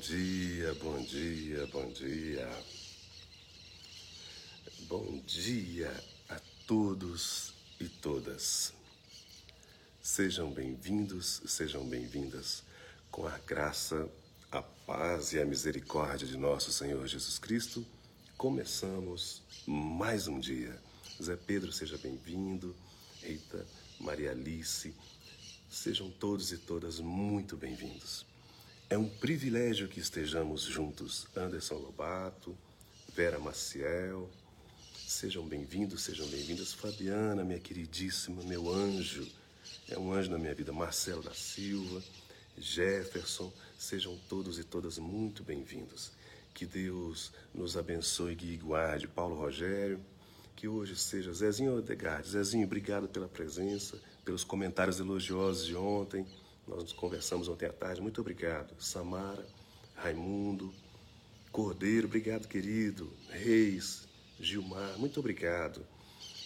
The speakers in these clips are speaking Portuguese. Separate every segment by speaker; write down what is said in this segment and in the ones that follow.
Speaker 1: dia, bom dia, bom dia. Bom dia a todos e todas. Sejam bem-vindos, sejam bem-vindas com a graça, a paz e a misericórdia de nosso Senhor Jesus Cristo. Começamos mais um dia. Zé Pedro, seja bem-vindo. Rita, Maria Alice, sejam todos e todas muito bem-vindos. É um privilégio que estejamos juntos. Anderson Lobato, Vera Maciel, sejam bem-vindos, sejam bem-vindas. Fabiana, minha queridíssima, meu anjo, é um anjo na minha vida. Marcelo da Silva, Jefferson, sejam todos e todas muito bem-vindos. Que Deus nos abençoe e guarde. Paulo Rogério, que hoje seja Zezinho Odegaard. Zezinho, obrigado pela presença, pelos comentários elogiosos de ontem. Nós conversamos ontem à tarde. Muito obrigado. Samara, Raimundo, Cordeiro, obrigado, querido. Reis, Gilmar, muito obrigado.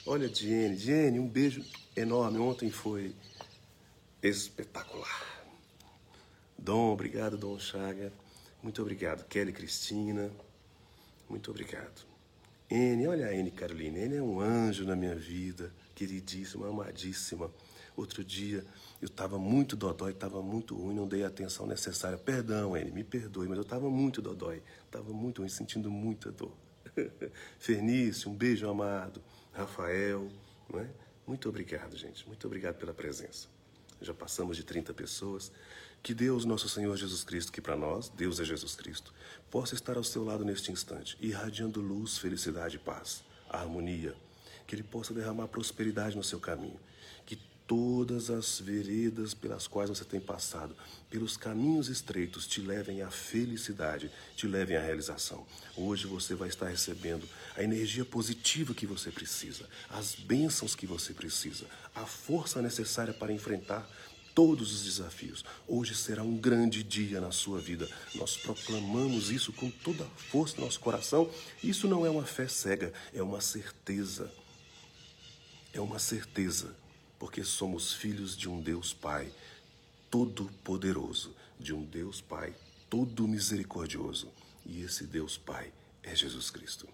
Speaker 1: Olha, Diene, Diene, um beijo enorme. Ontem foi espetacular. Dom, obrigado, Dom Chaga. Muito obrigado. Kelly Cristina, muito obrigado. N, olha a N Carolina, N é um anjo na minha vida, queridíssima, amadíssima. Outro dia eu estava muito dodói, estava muito ruim, não dei a atenção necessária. Perdão, N, me perdoe, mas eu estava muito dodói, estava muito ruim, sentindo muita dor. Fernício, um beijo amado. Rafael, não é? Muito obrigado, gente. Muito obrigado pela presença. Já passamos de 30 pessoas. Que Deus, nosso Senhor Jesus Cristo, que para nós, Deus é Jesus Cristo, possa estar ao seu lado neste instante, irradiando luz, felicidade paz, harmonia. Que Ele possa derramar prosperidade no seu caminho. Todas as veredas pelas quais você tem passado, pelos caminhos estreitos, te levem à felicidade, te levem à realização. Hoje você vai estar recebendo a energia positiva que você precisa, as bênçãos que você precisa, a força necessária para enfrentar todos os desafios. Hoje será um grande dia na sua vida. Nós proclamamos isso com toda a força do nosso coração. Isso não é uma fé cega, é uma certeza. É uma certeza porque somos filhos de um Deus Pai todo-poderoso, de um Deus Pai todo misericordioso. E esse Deus Pai é Jesus Cristo.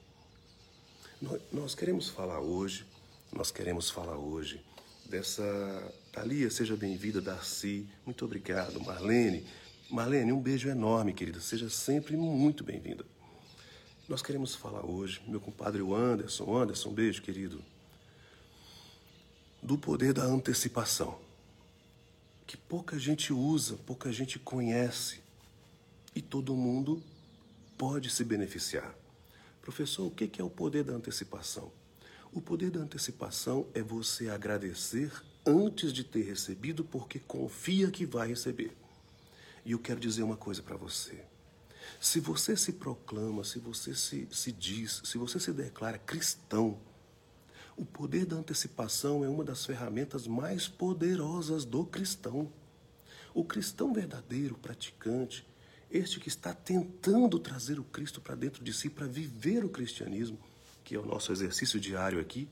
Speaker 1: Nós queremos falar hoje, nós queremos falar hoje dessa. Thalia, seja bem-vinda, Darcy, muito obrigado. Marlene, Marlene, um beijo enorme, querida, seja sempre muito bem-vinda. Nós queremos falar hoje, meu compadre Anderson, Anderson, um beijo, querido do poder da antecipação, que pouca gente usa, pouca gente conhece e todo mundo pode se beneficiar. Professor, o que é o poder da antecipação? O poder da antecipação é você agradecer antes de ter recebido, porque confia que vai receber. E eu quero dizer uma coisa para você. Se você se proclama, se você se, se diz, se você se declara cristão, o poder da antecipação é uma das ferramentas mais poderosas do cristão. O cristão verdadeiro, praticante, este que está tentando trazer o Cristo para dentro de si para viver o cristianismo, que é o nosso exercício diário aqui,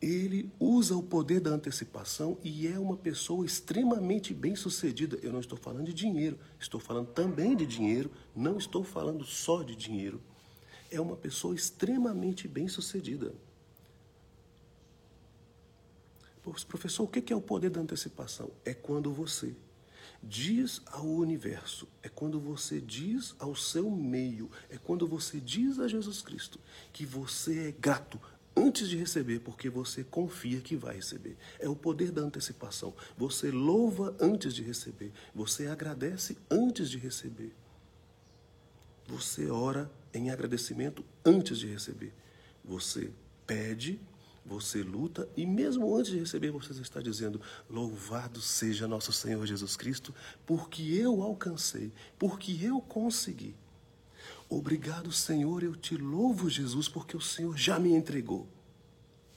Speaker 1: ele usa o poder da antecipação e é uma pessoa extremamente bem-sucedida. Eu não estou falando de dinheiro, estou falando também de dinheiro, não estou falando só de dinheiro. É uma pessoa extremamente bem-sucedida. Professor, o que é o poder da antecipação? É quando você diz ao universo, é quando você diz ao seu meio, é quando você diz a Jesus Cristo que você é grato antes de receber, porque você confia que vai receber. É o poder da antecipação. Você louva antes de receber, você agradece antes de receber. Você ora em agradecimento antes de receber. Você pede você luta e mesmo antes de receber, você está dizendo: Louvado seja nosso Senhor Jesus Cristo, porque eu alcancei, porque eu consegui. Obrigado, Senhor, eu te louvo, Jesus, porque o Senhor já me entregou.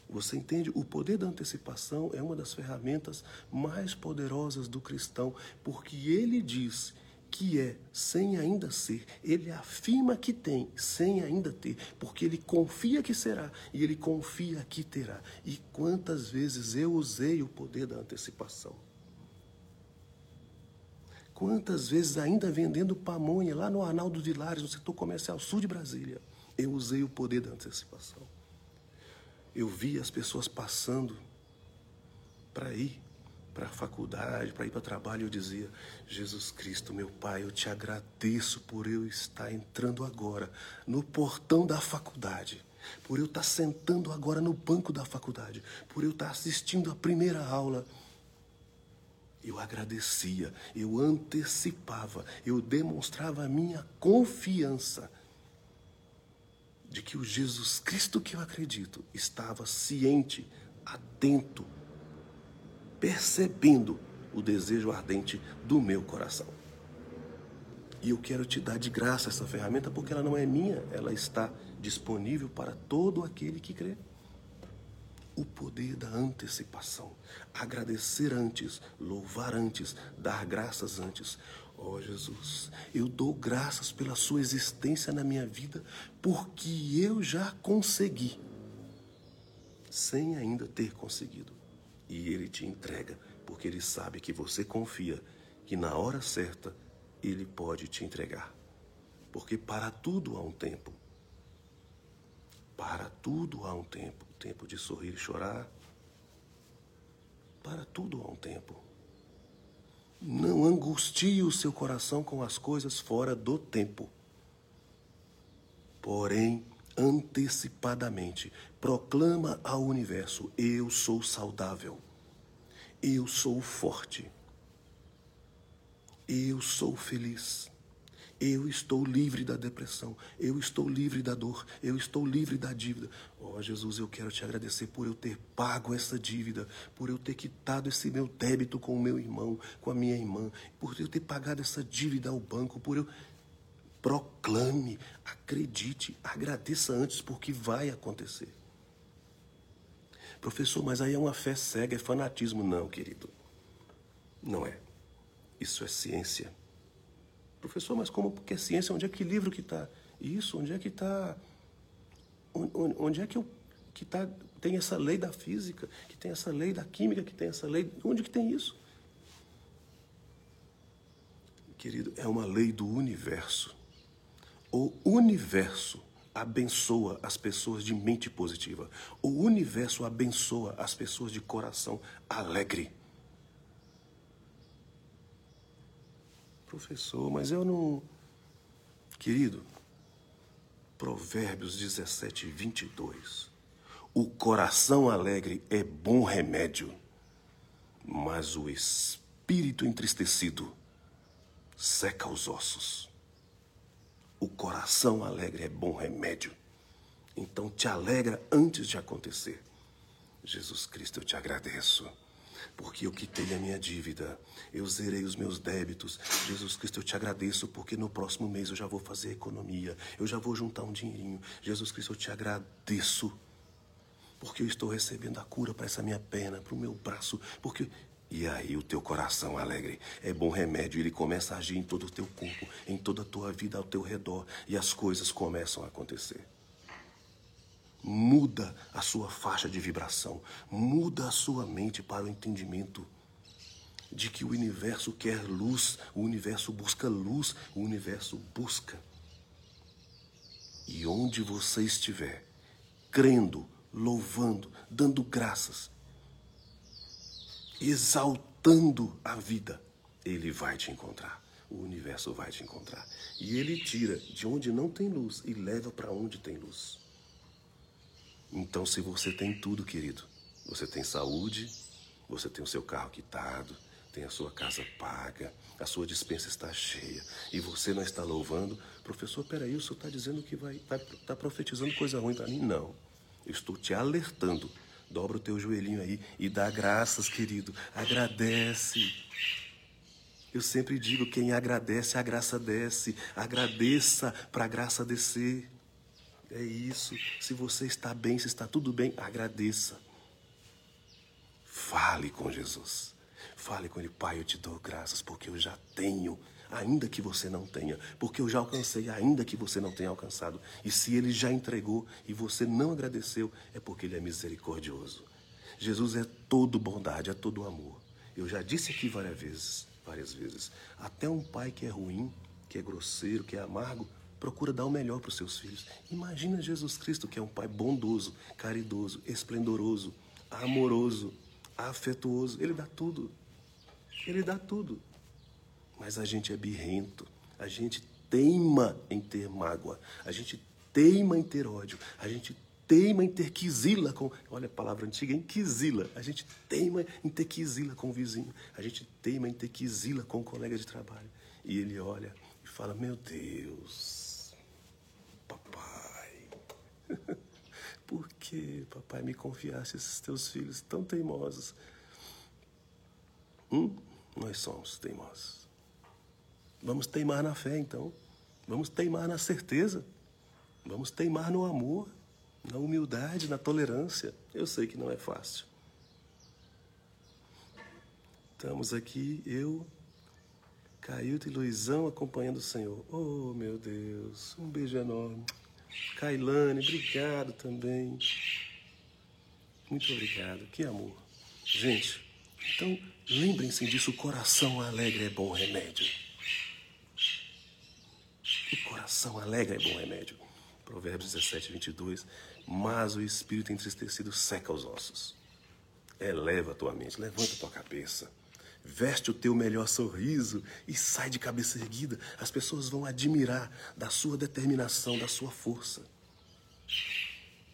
Speaker 1: Você entende? O poder da antecipação é uma das ferramentas mais poderosas do cristão, porque ele diz que é sem ainda ser, ele afirma que tem sem ainda ter, porque ele confia que será e ele confia que terá. E quantas vezes eu usei o poder da antecipação? Quantas vezes, ainda vendendo pamonha lá no Arnaldo Vilares, no setor comercial sul de Brasília, eu usei o poder da antecipação. Eu vi as pessoas passando para ir para a faculdade, para ir para o trabalho, eu dizia: Jesus Cristo, meu Pai, eu te agradeço por eu estar entrando agora no portão da faculdade, por eu estar sentando agora no banco da faculdade, por eu estar assistindo a primeira aula. Eu agradecia, eu antecipava, eu demonstrava a minha confiança de que o Jesus Cristo que eu acredito estava ciente, atento, percebendo o desejo ardente do meu coração. E eu quero te dar de graça essa ferramenta porque ela não é minha, ela está disponível para todo aquele que crê. O poder da antecipação. Agradecer antes, louvar antes, dar graças antes. Ó oh, Jesus, eu dou graças pela sua existência na minha vida, porque eu já consegui, sem ainda ter conseguido e ele te entrega, porque ele sabe que você confia que na hora certa ele pode te entregar. Porque para tudo há um tempo. Para tudo há um tempo. Tempo de sorrir e chorar. Para tudo há um tempo. Não angustie o seu coração com as coisas fora do tempo. Porém, antecipadamente. Proclama ao universo: Eu sou saudável. Eu sou forte. Eu sou feliz. Eu estou livre da depressão. Eu estou livre da dor. Eu estou livre da dívida. Ó oh, Jesus, eu quero te agradecer por eu ter pago essa dívida, por eu ter quitado esse meu débito com o meu irmão, com a minha irmã, por eu ter pagado essa dívida ao banco, por eu proclame, acredite, agradeça antes, porque vai acontecer. Professor, mas aí é uma fé cega, é fanatismo. Não, querido. Não é. Isso é ciência. Professor, mas como que é ciência? Onde é que livro que está? Isso, onde é que está? Onde é que eu que tá, tem essa lei da física, que tem essa lei da química, que tem essa lei. Onde que tem isso? Querido, é uma lei do universo. O universo abençoa as pessoas de mente positiva. O universo abençoa as pessoas de coração alegre. Professor, mas eu não. Querido, Provérbios 17, 22. O coração alegre é bom remédio, mas o espírito entristecido seca os ossos. O coração alegre é bom remédio. Então te alegra antes de acontecer. Jesus Cristo, eu te agradeço. Porque eu quitei a minha dívida, eu zerei os meus débitos. Jesus Cristo, eu te agradeço, porque no próximo mês eu já vou fazer economia, eu já vou juntar um dinheirinho. Jesus Cristo, eu te agradeço, porque eu estou recebendo a cura para essa minha perna, para o meu braço, porque e aí o teu coração alegre é bom remédio, ele começa a agir em todo o teu corpo, em toda a tua vida ao teu redor, e as coisas começam a acontecer. Muda a sua faixa de vibração, muda a sua mente para o entendimento de que o universo quer luz, o universo busca luz, o universo busca. E onde você estiver, crendo, louvando, dando graças, exaltando a vida, ele vai te encontrar. O universo vai te encontrar. E ele tira de onde não tem luz e leva para onde tem luz. Então, se você tem tudo, querido, você tem saúde, você tem o seu carro quitado, tem a sua casa paga, a sua dispensa está cheia e você não está louvando, professor, peraí, o senhor está dizendo que vai estar tá, tá profetizando coisa ruim para mim? Não. Eu estou te alertando Dobra o teu joelhinho aí e dá graças, querido. Agradece. Eu sempre digo: quem agradece, a graça desce. Agradeça para a graça descer. É isso. Se você está bem, se está tudo bem, agradeça. Fale com Jesus. Fale com Ele, Pai, eu te dou graças porque eu já tenho ainda que você não tenha, porque eu já alcancei, ainda que você não tenha alcançado. E se ele já entregou e você não agradeceu, é porque ele é misericordioso. Jesus é todo bondade, é todo amor. Eu já disse aqui várias vezes. várias vezes. Até um pai que é ruim, que é grosseiro, que é amargo, procura dar o melhor para os seus filhos. Imagina Jesus Cristo, que é um pai bondoso, caridoso, esplendoroso, amoroso, afetuoso. Ele dá tudo. Ele dá tudo. Mas a gente é birrento. A gente teima em ter mágoa. A gente teima em ter ódio. A gente teima em ter quisila com. Olha a palavra antiga, em quisila. A gente teima em ter quisila com o vizinho. A gente teima em ter quisila com o colega de trabalho. E ele olha e fala: Meu Deus, papai, por que, papai, me confiasse esses teus filhos tão teimosos? Hum? Nós somos teimosos. Vamos teimar na fé, então. Vamos teimar na certeza. Vamos teimar no amor na humildade, na tolerância. Eu sei que não é fácil. Estamos aqui, eu, Cailton e Luizão acompanhando o Senhor. Oh, meu Deus, um beijo enorme. Kailane, obrigado também. Muito obrigado, que amor. Gente, então lembrem-se disso: o coração alegre é bom remédio. Coração alegre é bom remédio. Provérbios 17, 22 mas o espírito entristecido seca os ossos. Eleva a tua mente, levanta a tua cabeça, veste o teu melhor sorriso e sai de cabeça erguida. As pessoas vão admirar da sua determinação, da sua força.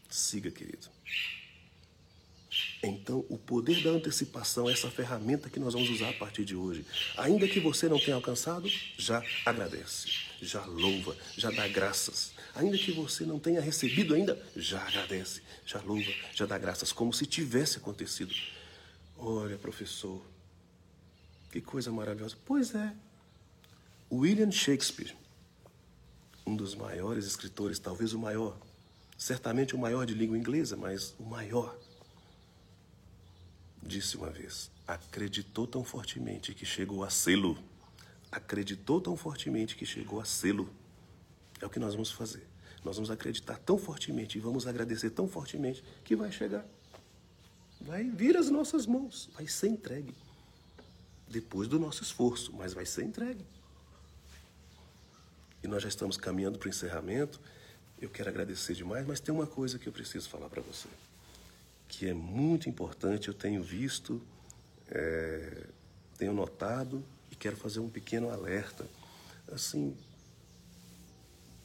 Speaker 1: Siga, querido. Então, o poder da antecipação é essa ferramenta que nós vamos usar a partir de hoje. Ainda que você não tenha alcançado, já agradece, já louva, já dá graças. Ainda que você não tenha recebido ainda, já agradece, já louva, já dá graças, como se tivesse acontecido. Olha, professor, que coisa maravilhosa. Pois é. William Shakespeare, um dos maiores escritores, talvez o maior, certamente o maior de língua inglesa, mas o maior disse uma vez: acreditou tão fortemente que chegou a sê-lo. Acreditou tão fortemente que chegou a sê-lo. É o que nós vamos fazer. Nós vamos acreditar tão fortemente e vamos agradecer tão fortemente que vai chegar. Vai vir as nossas mãos, vai ser entregue. Depois do nosso esforço, mas vai ser entregue. E nós já estamos caminhando para o encerramento. Eu quero agradecer demais, mas tem uma coisa que eu preciso falar para você que é muito importante, eu tenho visto, é, tenho notado e quero fazer um pequeno alerta. Assim,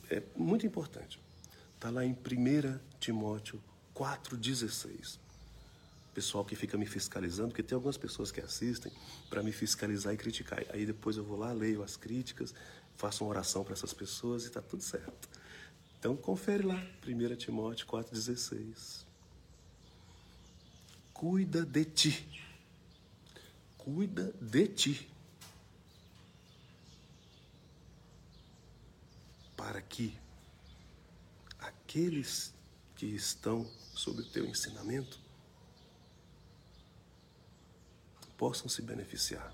Speaker 1: é muito importante. Está lá em 1 Timóteo 4,16. Pessoal que fica me fiscalizando, porque tem algumas pessoas que assistem para me fiscalizar e criticar. Aí depois eu vou lá, leio as críticas, faço uma oração para essas pessoas e está tudo certo. Então confere lá, 1 Timóteo 4,16 cuida de ti. Cuida de ti. Para que aqueles que estão sob o teu ensinamento possam se beneficiar.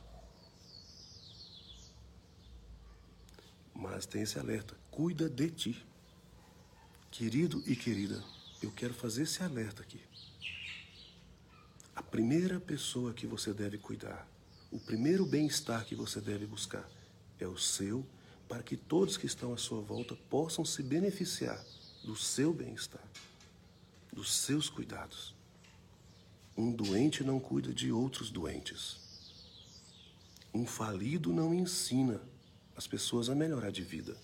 Speaker 1: Mas tem esse alerta: cuida de ti. Querido e querida, eu quero fazer esse alerta aqui. A primeira pessoa que você deve cuidar, o primeiro bem-estar que você deve buscar é o seu, para que todos que estão à sua volta possam se beneficiar do seu bem-estar, dos seus cuidados. Um doente não cuida de outros doentes. Um falido não ensina as pessoas a melhorar de vida.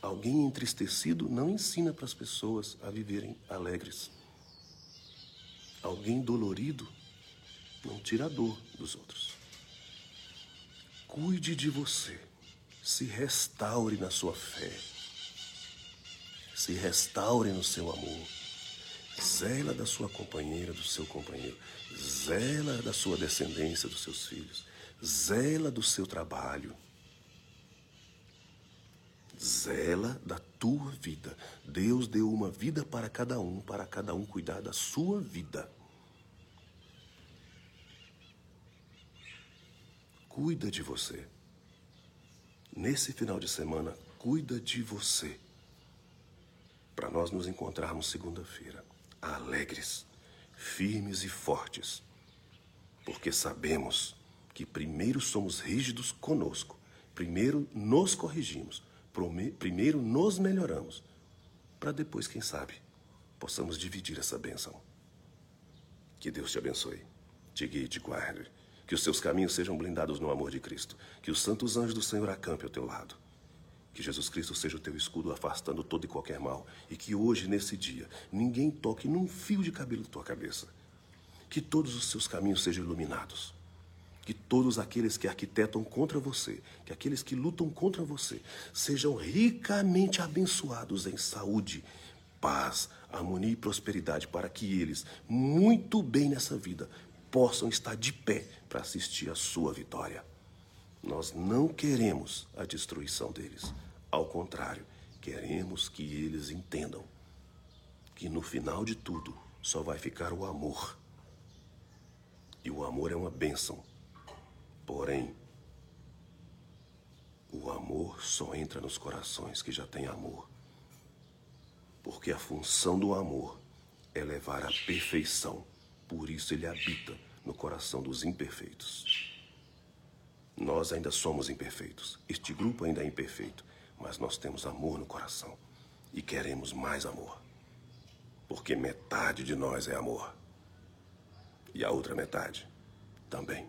Speaker 1: Alguém entristecido não ensina para as pessoas a viverem alegres. Alguém dolorido não tira a dor dos outros. Cuide de você. Se restaure na sua fé. Se restaure no seu amor. Zela da sua companheira, do seu companheiro. Zela da sua descendência, dos seus filhos. Zela do seu trabalho. Zela da tua vida. Deus deu uma vida para cada um, para cada um cuidar da sua vida. Cuida de você. Nesse final de semana, cuida de você. Para nós nos encontrarmos segunda-feira, alegres, firmes e fortes, porque sabemos que primeiro somos rígidos conosco, primeiro nos corrigimos, primeiro nos melhoramos, para depois, quem sabe, possamos dividir essa bênção. Que Deus te abençoe, te guie e te guarde, que os seus caminhos sejam blindados no amor de Cristo, que os santos anjos do Senhor acampem ao teu lado. Que Jesus Cristo seja o teu escudo afastando todo e qualquer mal. E que hoje, nesse dia, ninguém toque num fio de cabelo da tua cabeça. Que todos os seus caminhos sejam iluminados. Que todos aqueles que arquitetam contra você, que aqueles que lutam contra você, sejam ricamente abençoados em saúde, paz, harmonia e prosperidade, para que eles, muito bem nessa vida, possam estar de pé para assistir a sua vitória. Nós não queremos a destruição deles. Ao contrário, queremos que eles entendam que no final de tudo só vai ficar o amor. E o amor é uma bênção. Porém, o amor só entra nos corações que já têm amor. Porque a função do amor é levar à perfeição. Por isso ele habita no coração dos imperfeitos. Nós ainda somos imperfeitos. Este grupo ainda é imperfeito mas nós temos amor no coração e queremos mais amor. Porque metade de nós é amor e a outra metade também.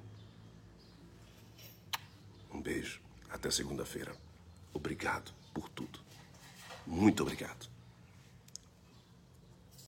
Speaker 1: Um beijo. Até segunda-feira. Obrigado por tudo. Muito obrigado.